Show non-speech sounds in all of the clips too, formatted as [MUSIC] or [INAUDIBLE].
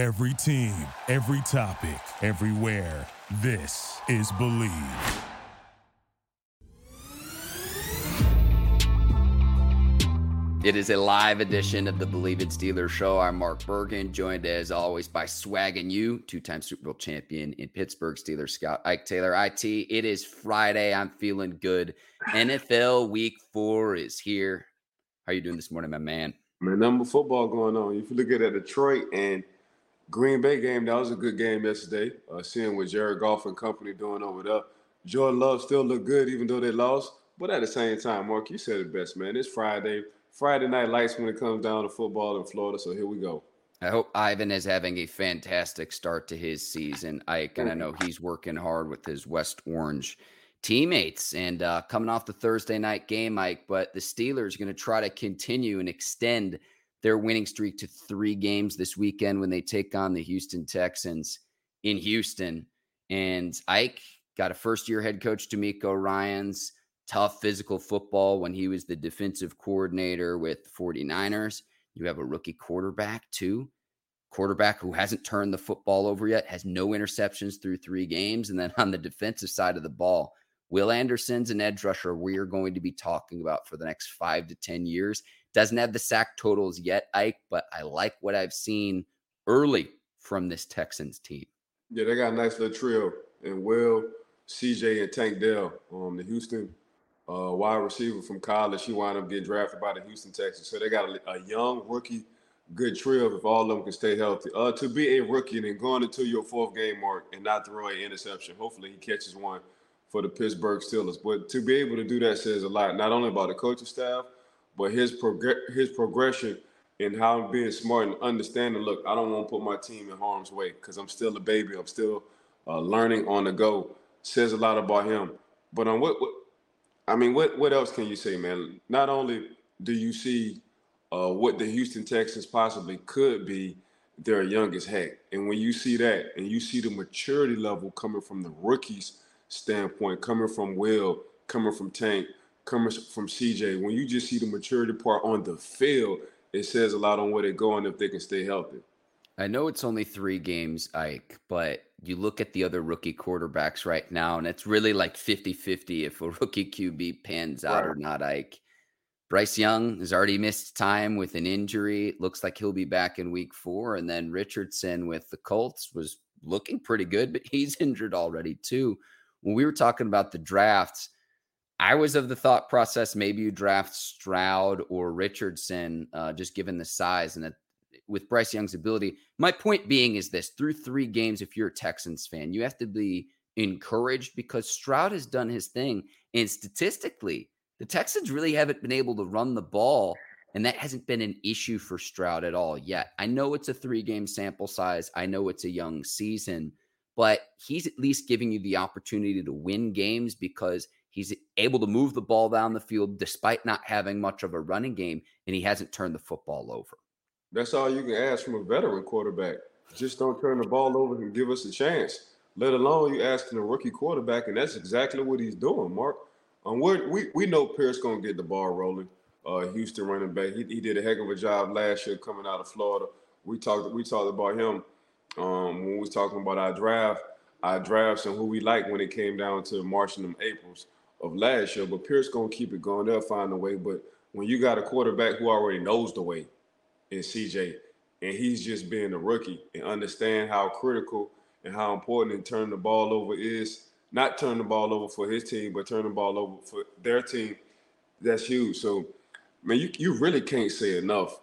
Every team, every topic, everywhere. This is Bleav. It is a live edition of the Believe It Steelers show. I'm Mark Bergin, joined as always by Swaggin U, two-time Super Bowl champion in Pittsburgh Steelers scout Ike Taylor. IT, it is Friday. I'm feeling good. NFL Week Four is here. How are you doing this morning, my man? Man, number football going on. If you look at Detroit and Green Bay game, that was a good game yesterday. Uh, seeing what Jared Goff and company doing over there. Jordan Love still look good even though they lost. But at the same time, Mark, you said it best, man. It's Friday. Friday night lights when it comes down to football in Florida. So here we go. I hope Ivan is having a fantastic start to his season. Ike, and I know he's working hard with his West Orange teammates. And uh, coming off the Thursday night game, Ike, but the Steelers are going to try to continue and extend their winning streak to three games this weekend when they take on the Houston Texans in Houston. And Ike got a first year head coach, DeMeco Ryans tough physical football when he was the defensive coordinator with 49ers. You have a rookie quarterback, too. Quarterback who hasn't turned the football over yet, has no interceptions through three games. And then on the defensive side of the ball, Will Anderson's an edge rusher we are going to be talking about for the next five to 10 years. Doesn't have the sack totals yet, Ike, but I like what I've seen early from this Texans team. Yeah, they got a nice little trio. And Will, CJ, and Tank Dell, um, the Houston uh, wide receiver from college. He wound up getting drafted by the Houston Texans. So they got a, a young rookie, good trio if all of them can stay healthy. Uh, to be a rookie and then going into your fourth game mark and not throw an interception. Hopefully he catches one for the Pittsburgh Steelers. But to be able to do that says a lot, not only about the coaching staff, but his prog- his progression and how I'm being smart and understanding. Look, I don't want to put my team in harm's way because I'm still a baby. I'm still uh, learning on the go. Says a lot about him. But on what, what I mean, what what else can you say, man? Not only do you see uh, what the Houston Texans possibly could be, their youngest heck, and when you see that, and you see the maturity level coming from the rookies standpoint, coming from Will, coming from Tank, coming from CJ, when you just see the maturity part on the field, it says a lot on where they're going if they can stay healthy. I know it's only three games, Ike, but you look at the other rookie quarterbacks right now, and it's really like 50 50 if a [LAUGHS] rookie QB pans out right. or not, Ike. Bryce Young has already missed time with an injury. It looks like he'll be back in week four. And then Richardson with the Colts was looking pretty good, but [LAUGHS] he's injured already too. When we were talking about the drafts, I was of the thought process maybe you draft Stroud or Richardson, uh, just given the size and that with Bryce Young's ability. My point being is this through three games, if you're a Texans fan, you have to be encouraged because Stroud has done his thing. And statistically, the Texans really haven't been able to run the ball. And that hasn't been an issue for Stroud at all yet. I know it's a three game sample size. I know it's a young season, but he's at least giving you the opportunity to win games because he's able to move the ball down the field despite not having much of a running game and he hasn't turned the football over. That's all you can ask from a veteran quarterback. Just don't turn the ball over and give us a chance. Let alone you asking a rookie quarterback, and that's exactly what he's doing, Mark. Um, we we know Pierce gonna get the ball rolling. Uh, Houston running back, he, he did a heck of a job last year coming out of Florida. We talked we talked about him um, when we was talking about our draft, our drafts and who we like when it came down to March and them Aprils of last year. But Pierce gonna keep it going. They'll find a way. But when you got a quarterback who already knows the way, in CJ, and he's just being a rookie and understand how critical and how important in turning the ball over is. Not turn the ball over for his team, but turn the ball over for their team. That's huge. So, man, you, you really can't say enough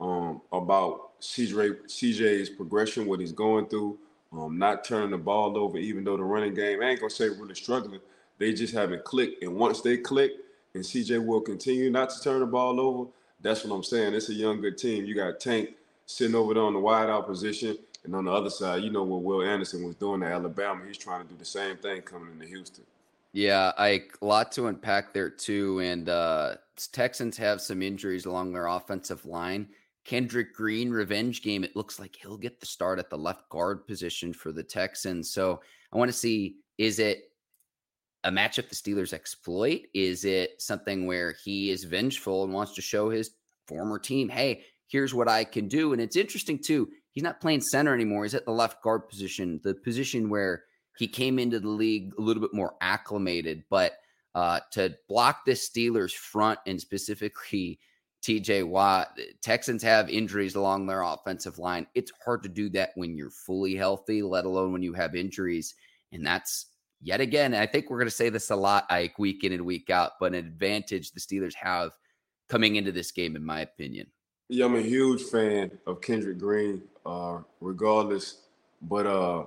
um, about CJ CJ's progression, what he's going through, um, not turning the ball over, even though the running game, I ain't gonna say really struggling. They just haven't clicked. And once they click, and CJ will continue not to turn the ball over, that's what I'm saying. It's a young, good team. You got Tank sitting over there on the wide out position. And on the other side, you know what Will Anderson was doing at Alabama. He's trying to do the same thing coming into Houston. Yeah, Ike, a lot to unpack there too. And uh Texans have some injuries along their offensive line. Kendrick Green revenge game. It looks like he'll get the start at the left guard position for the Texans. So I want to see is it a matchup the Steelers exploit? Is it something where he is vengeful and wants to show his former team, hey, here's what I can do? And it's interesting too. he's not playing center anymore. He's at the left guard position, the position where he came into the league a little bit more acclimated. But uh, to block the Steelers front and specifically [LAUGHS] TJ Watt, Texans have injuries along their offensive line. It's hard to do that when you're fully healthy, let alone when you have injuries. And that's yet again, I think we're going to say this a lot, Ike, week in and week out, but an advantage the Steelers have coming into this game, in my opinion. Yeah, I'm a huge fan of Kendrick Green, uh, regardless. But uh,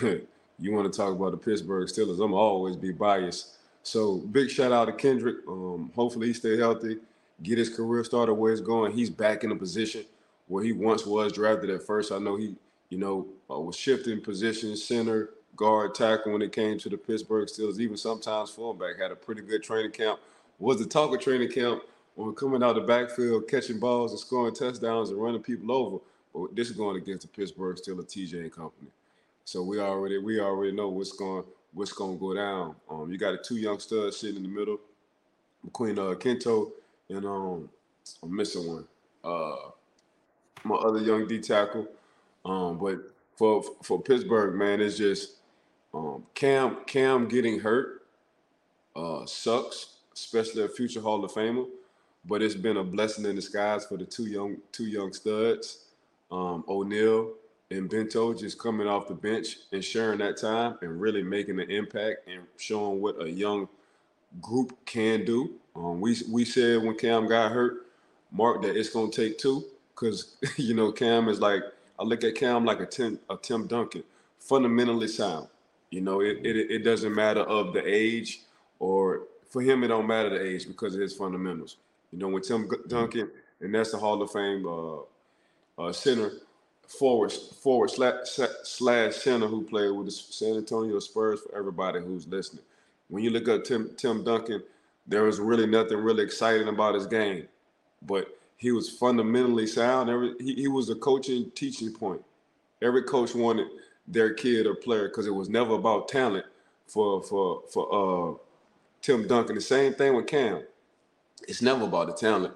[LAUGHS] you want to talk about the Pittsburgh Steelers? I'm always be biased. So big shout out to Kendrick. Um, hopefully he stay healthy, get his career started where it's going. He's back in a position where he once was drafted at first. I know he, you know, uh, was shifting positions, center, guard, tackle when it came to the Pittsburgh Steelers. Even sometimes fullback had a pretty good training camp. Was the talk of training camp when coming out the backfield, catching balls and scoring touchdowns and running people over. But this is going against the Pittsburgh Steelers, TJ and company. So we already we already know what's going what's going to go down. Um, you got a two young studs sitting in the middle between uh Kento and um I'm missing one. Uh, my other young D tackle. Um, but for for Pittsburgh, man, it's just um, Cam Cam getting hurt uh, sucks, especially a future Hall of Famer but it's been a blessing in disguise for the two young two young studs, um, O'Neal and Bento, just coming off the bench and sharing that time and really making an impact and showing what a young group can do. Um, we we said when Cam got hurt, Mark, that it's gonna take two because [LAUGHS] you know Cam is like I look at Cam like a Tim a Tim Duncan, fundamentally sound. You know, it, it it doesn't matter of the age or for him it don't matter the age because of his fundamentals. You know, when Tim Duncan, and that's the Hall of Fame uh, uh, center, forward forward slash, slash center who played with the San Antonio Spurs. For everybody who's listening, when you look at Tim Tim Duncan, there was really nothing really exciting about his game, but he was fundamentally sound. Every he, he was a coaching teaching point. Every coach wanted their kid or player because it was never about talent for for for uh, Tim Duncan. The same thing with Cam it's never about the talent.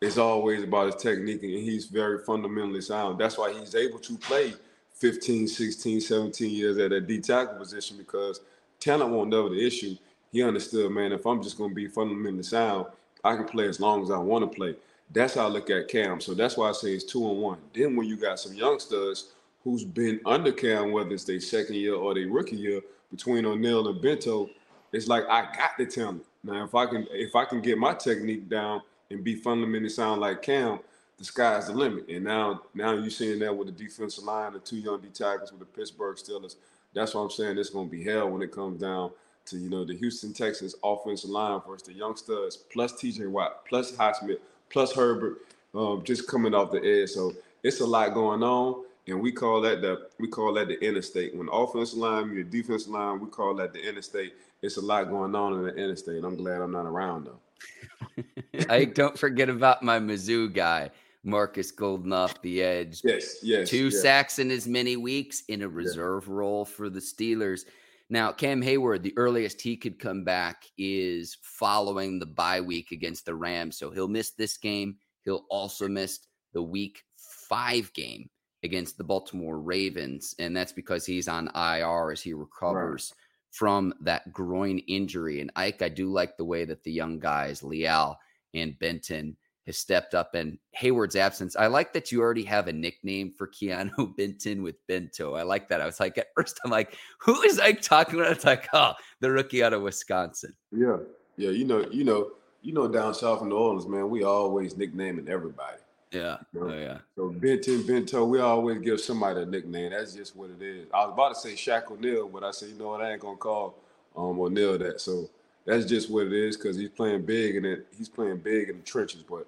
It's always about his technique, and he's very fundamentally sound. That's why he's able to play 15, 16, 17 years at that D tackle position because talent won't never the issue. He understood, man, if I'm just going to be fundamentally sound, I can play as long as I want to play. That's how I look at Cam. So that's why I say it's two and one. Then when you got some youngsters who's been under Cam, whether it's their second year or their rookie year, between O'Neal and Bento, it's like I got the talent. Now, if I can if I can get my technique down and be fundamentally sound like Cam, the sky's the limit. And now now you're seeing that with the defensive line, the two young D tackles with the Pittsburgh Steelers. That's why I'm saying it's going to be hell when it comes down to you know the Houston Texans offensive line versus the young studs plus T.J. Watt plus Highsmith plus Herbig um, just coming off the edge. So it's a lot going on, and we call that the we call that the interstate. When the offensive line, your defensive line, we call that the interstate it's a lot going on in the interstate. I'm glad I'm not around though. [LAUGHS] I don't forget about my Mizzou guy, Markus Golden off the edge. Yes, yes. Two yes. sacks in as many weeks in a reserve yeah. role for the Steelers. Now, Cam Hayward, the earliest he could come back is following the bye week against the Rams. So he'll miss this game. He'll also miss the week five game against the Baltimore Ravens. And that's because he's on IR as he recovers. Right from that groin injury. And Ike, I do like the way that the young guys, Leal and Benton, has stepped up and Hayward's absence. I like that you already have a nickname for Keeanu [LAUGHS] Benton with Bento. I like that. I was like, at first, I'm like, who is Ike talking about? It's like, oh, the rookie out of Wisconsin. Yeah. Yeah. You know, you know, you know, down south in New Orleans, man, we always nicknaming everybody. Yeah. You know? Oh, yeah. So Benton, Bento, we always give somebody a nickname. That's just what it is. I was about to say Shaq O'Neal, but I said, you know what, I ain't gonna call um O'Neal that. So that's just what it is because he's playing big and it, he's playing big in the trenches. But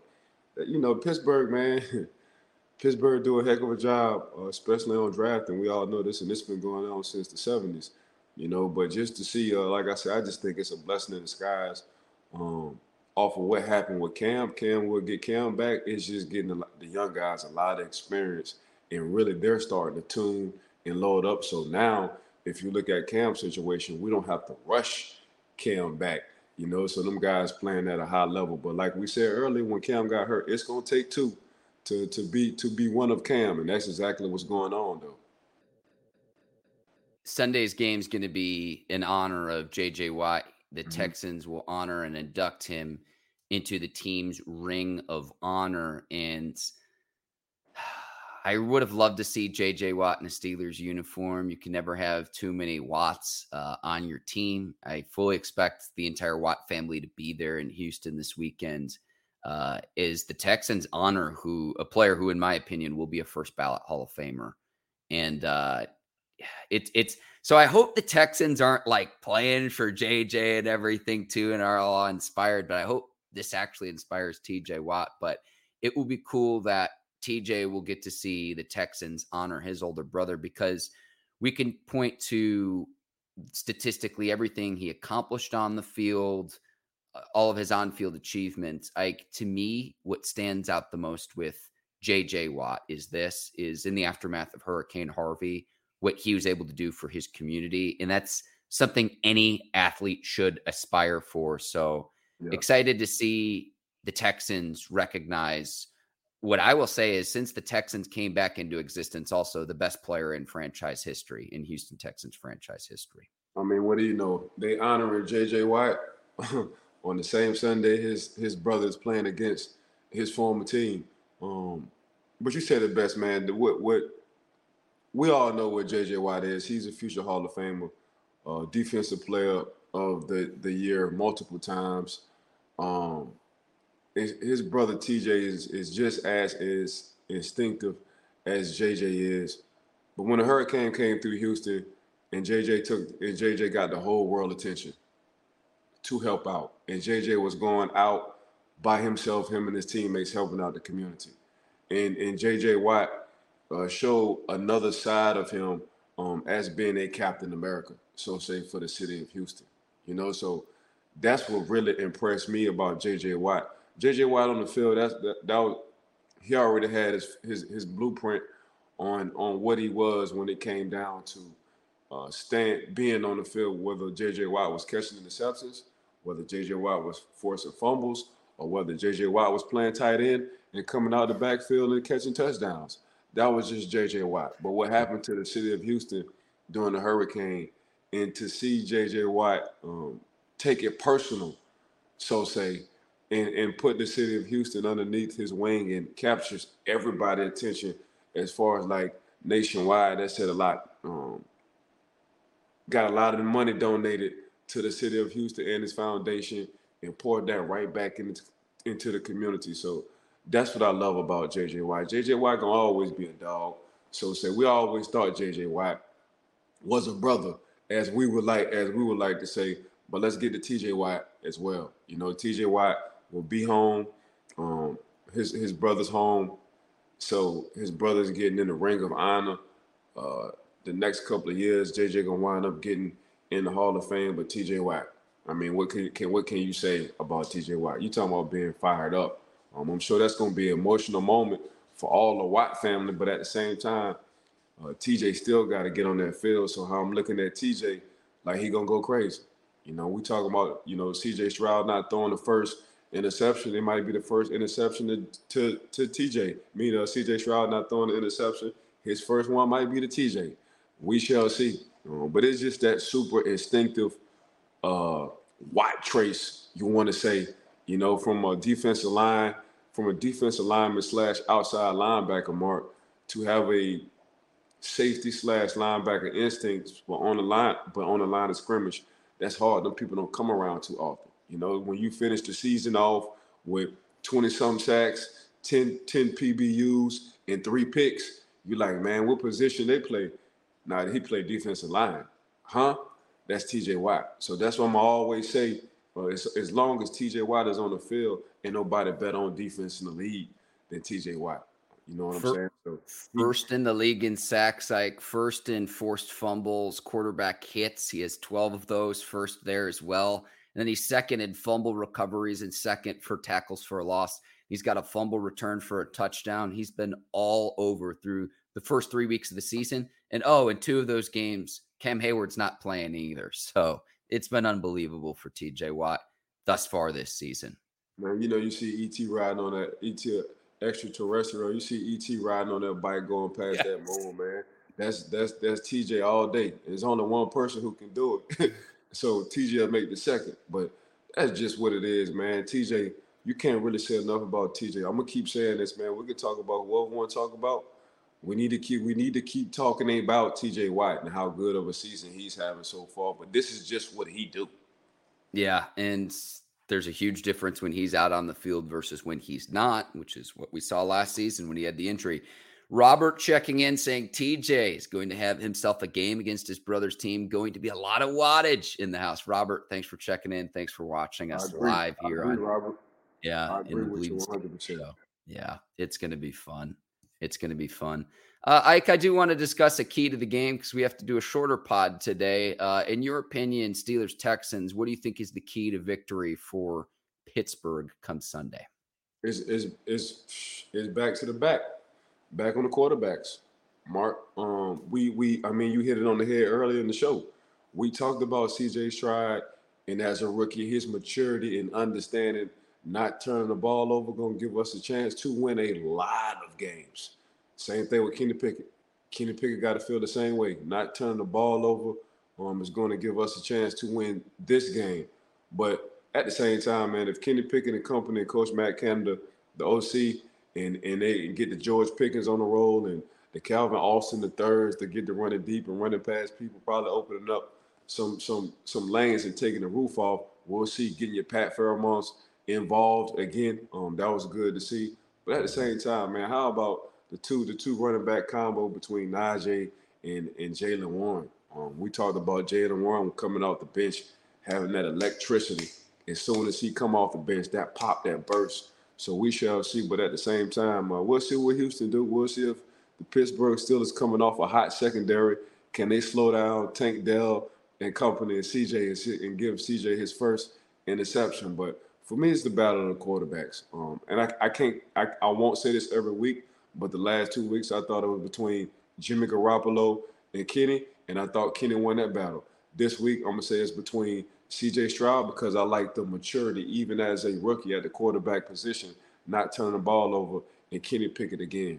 uh, you know, Pittsburgh, man, [LAUGHS] Pittsburgh do a heck of a job, uh, especially on drafting. We all know this, and it's been going on since the '70s. You know, but just to see, uh, like I said, I just think it's a blessing in disguise. Um, off of what happened with Cam, Cam will get Cam back. It's just getting the, the young guys a lot of experience, and really they're starting to tune and load up. So now, if you look at Cam's situation, we don't have to rush Cam back. You know, so them guys playing at a high level. But like we said earlier, when Cam got hurt, it's gonna take two to to be to be one of Cam, and that's exactly what's going on though. Sunday's game is going to be in honor of JJ Watt. The Mhm. Texans will honor and induct him into the team's ring of honor. And I would have loved to see JJ Watt in a Steelers uniform. You can never have too many Watts uh, on your team. I fully expect the entire Watt family to be there in Houston this weekend. Uh, is the Texans honor who a player who, in my opinion, will be a first ballot Hall of Famer, and uh, it's it's so I hope the Texans aren't like playing for JJ and everything too, and are all inspired. But I hope this actually inspires TJ Watt. But it will be cool that TJ will get to see the Texans honor his older brother because we can point to statistically everything he accomplished on the field, uh, all of his on-field achievements. Like to me, what stands out the most with JJ Watt is this is in the aftermath of Hurricane Harvey, what he was able to do for his community. And that's something any athlete should aspire for. So Yeah. excited to see the Texans recognize what I will say is since the Texans came back into existence, also the best player in franchise history, in Houston Texans franchise history. I mean, what do you know? They honoring J.J. Watt [LAUGHS] on the same Sunday his his brother's playing against his former team. Um, but you said it best, man. What what we all know what J.J. Watt is. He's a future Hall of Famer, uh, defensive player of the the year multiple times. Um, his, brother TJ is is just as is instinctive as JJ is. But when the hurricane came through Houston and JJ took and JJ got the whole world attention to help out. And JJ was going out by himself, him and his teammates helping out the community. And and JJ Watt uh, showed another side of him um, as being a Captain America, so say for the city of Houston. You know, so that's what really impressed me about JJ Watt. JJ Watt on the field, that's that, that was he already had his, his his blueprint on on what he was when it came down to uh, stand being on the field, whether JJ Watt was catching interceptions, whether JJ Watt was forcing fumbles, or whether JJ Watt was playing tight end and coming out the backfield and catching touchdowns. That was just JJ Watt. But what happened to the city of Houston during the hurricane, and to see JJ Watt um, take it personal, so say, and, and put the city of Houston underneath his wing and captures everybody' attention as far as like nationwide. That said a lot. Um, got a lot of the money donated to the city of Houston and its foundation and poured that right back into into the community. So that's what I love about JJ Watt. JJ Watt gonna always be a dog. So say we always thought JJ Watt was a brother, as we would like, as we would like to say. But let's get to TJ Watt as well. You know, TJ Watt will be home. Um, his his brother's home, so his brother's getting in the ring of honor. Uh, the next couple of years, JJ gonna wind up getting in the Hall of Fame. But TJ Watt, I mean, what can, can what can you say about TJ Watt? You talking about being fired up? Um, I'm sure that's gonna be an emotional moment for all the Watt family. But at the same time, uh, TJ still got to get on that field. So how I'm looking at TJ, like he gonna go crazy. You know, we talking about you know CJ Stroud not throwing the first interception. It might be the first interception to to, to TJ. Me, uh, CJ Stroud not throwing the interception. His first one might be the TJ. We shall see. Uh, but it's just that super instinctive uh, Watt trace you want to say. You know, from a defensive line, from a defensive lineman slash outside linebacker, Mark, to have a safety slash linebacker instincts, but on the line, but on the line of scrimmage, that's hard. Them people don't come around too often. You know, when you finish the season off with 20 some sacks, 10, 10 PBUs, and three picks, you're like, man, what position they play? Now he played defensive line. Huh? That's TJ Watt. So that's what I'm always say. Uh, as, as long as TJ Watt is on the field, and nobody better on defense in the league than TJ Watt. You know what I'm saying? So First in the league in sacks, like first in forced fumbles, quarterback hits. He has 12 of those, first there as well. And then he's second in fumble recoveries and second for tackles for a loss. He's got a fumble return for a touchdown. He's been all over through the first three weeks of the season. And oh, in two of those games, Cam Hayward's not playing either. So it's been unbelievable for TJ Watt thus far this season. Man, you know, you see ET riding on that ET uh, extraterrestrial. You see ET riding on that bike going past that moon, man. That's that's that's TJ all day. There's only one person who can do it. [LAUGHS] so TJ will make the second. But that's just what it is, man. TJ, you can't really say enough about TJ. I'm gonna keep saying this, man. We can talk about whoever we want to talk about. We need to keep we need to keep talking about TJ Watt and how good of a season he's having so far. But this is just what he do. Yeah, and there's a huge difference when he's out on the field versus when he's not, which is what we saw last season when he had the injury. Robert checking in saying TJ is going to have himself a game against his brother's team. Going to be a lot of wattage in the house. Robert, thanks for checking in. Thanks for watching us live here on Robert. yeah I in the agree with you 100%. Show. Yeah, it's going to be fun. It's going to be fun. Uh, Ike, I do want to discuss a key to the game because we have to do a shorter pod today. Uh, in your opinion, Steelers Texans, what do you think is the key to victory for Pittsburgh come Sunday? Is is is is back to the back, back on the quarterbacks. Mark, um, we we I mean you hit it on the head earlier in the show. We talked about CJ Stroud and as a rookie, his maturity and understanding, not turning the ball over, gonna give us a chance to win a lot of games. Same thing with Kenny Pickett. Kenny Pickett got to feel the same way. Not turning the ball over um, is going to give us a chance to win this game. But at the same time, man, if Kenny Pickett and company and Coach Matt Canada, the OC, and and they get the George Pickens on the roll and the Calvin Austin the thirds to get the running deep and running past people, probably opening up some some some lanes and taking the roof off. We'll see getting your Pat Freiermuths involved again. Um, that was good to see. But at the same time, man, how about the two the two running back combo between Najee and and Jaylen Warren? Um, we talked about Jaylen Warren coming off the bench, having that electricity. As soon as he come off the bench, that pop, that burst. So we shall see. But at the same time, uh, we'll see what Houston do. We'll see if the Pittsburgh Steelers coming off a hot secondary. Can they slow down Tank Dell and company and CJ and, and give CJ his first interception? But for me, it's the battle of the quarterbacks. Um, and I, I can't, I, I won't say this every week, but the last two weeks I thought it was between Jimmy Garoppolo and Kenny, and I thought Kenny won that battle. This week I'm gonna say it's between CJ Stroud because I like the maturity, even as a rookie at the quarterback position, not turning the ball over, and Kenny Pickett again.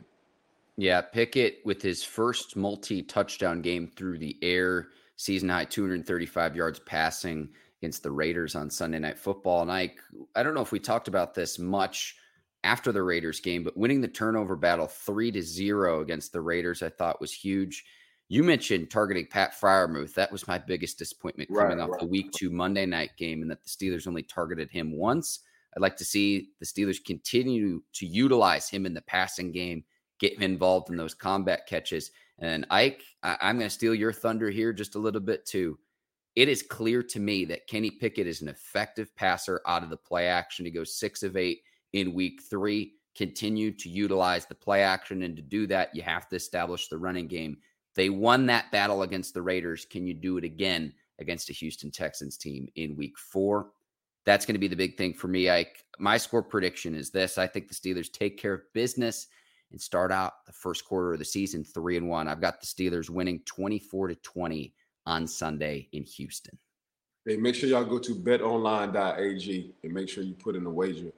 Yeah, Pickett with his first multi touchdown game through the air, season high 235 yards passing against the Raiders on Sunday Night Football. And I, I don't know if we talked about this much after the Raiders game, but winning the turnover battle three to zero against the Raiders, I thought was huge. You mentioned targeting Pat Freiermuth. That was my biggest disappointment coming Right, off right. the week two Monday night game, and that the Steelers only targeted him once. I'd like to see the Steelers continue to utilize him in the passing game, get him involved in those combat catches. And Ike, I- I'm going to steal your thunder here just a little bit too. It is clear to me that Kenny Pickett is an effective passer out of the play action. He goes six of eight in week three. Continue to utilize the play action. And to do that, you have to establish the running game. They won that battle against the Raiders. Can you do it again against a Houston Texans team in week four? That's going to be the big thing for me. Ike. My score prediction is this I think the Steelers take care of business and start out the first quarter of the season three and one. I've got the Steelers winning 24 to 20 on Sunday in Houston. Hey, make sure y'all go to betonline.ag and make sure you put in a wager.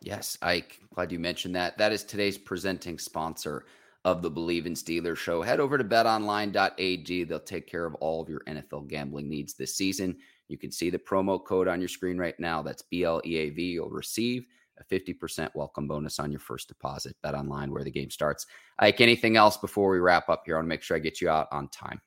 Yes, Ike. Glad you mentioned that. That is today's presenting sponsor of the Bleav in Steelers show. Head over to betonline.ag. They'll take care of all of your NFL gambling needs this season. You can see the promo code on your screen right now. That's BLEAV. You'll receive a 50% welcome bonus on your first deposit. Bet online where the game starts. Ike, anything else before we wrap up here? I want to make sure I get you out on time.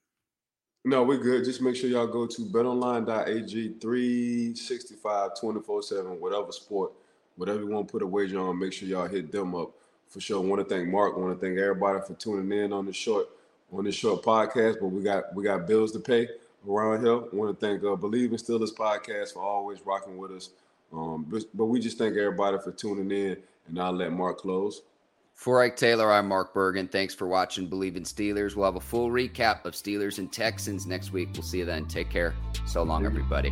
No, we're good. Just make sure y'all go to betonline.ag 365 24 7, whatever sport, whatever you want to put a wager on, make sure y'all hit them up for sure. want to thank Mark. want to thank everybody for tuning in on this short on this short podcast. But we got we got bills to pay around here. want to thank uh, Bleav in Steelers podcast for always rocking with us. Um, but, but we just thank everybody for tuning in, and I'll let Mark close. For Ike Taylor, I'm Mark Bergin. Thanks for watching Bleav in Steelers. We'll have a full recap of Steelers and Texans next week. We'll see you then. Take care. So long, everybody.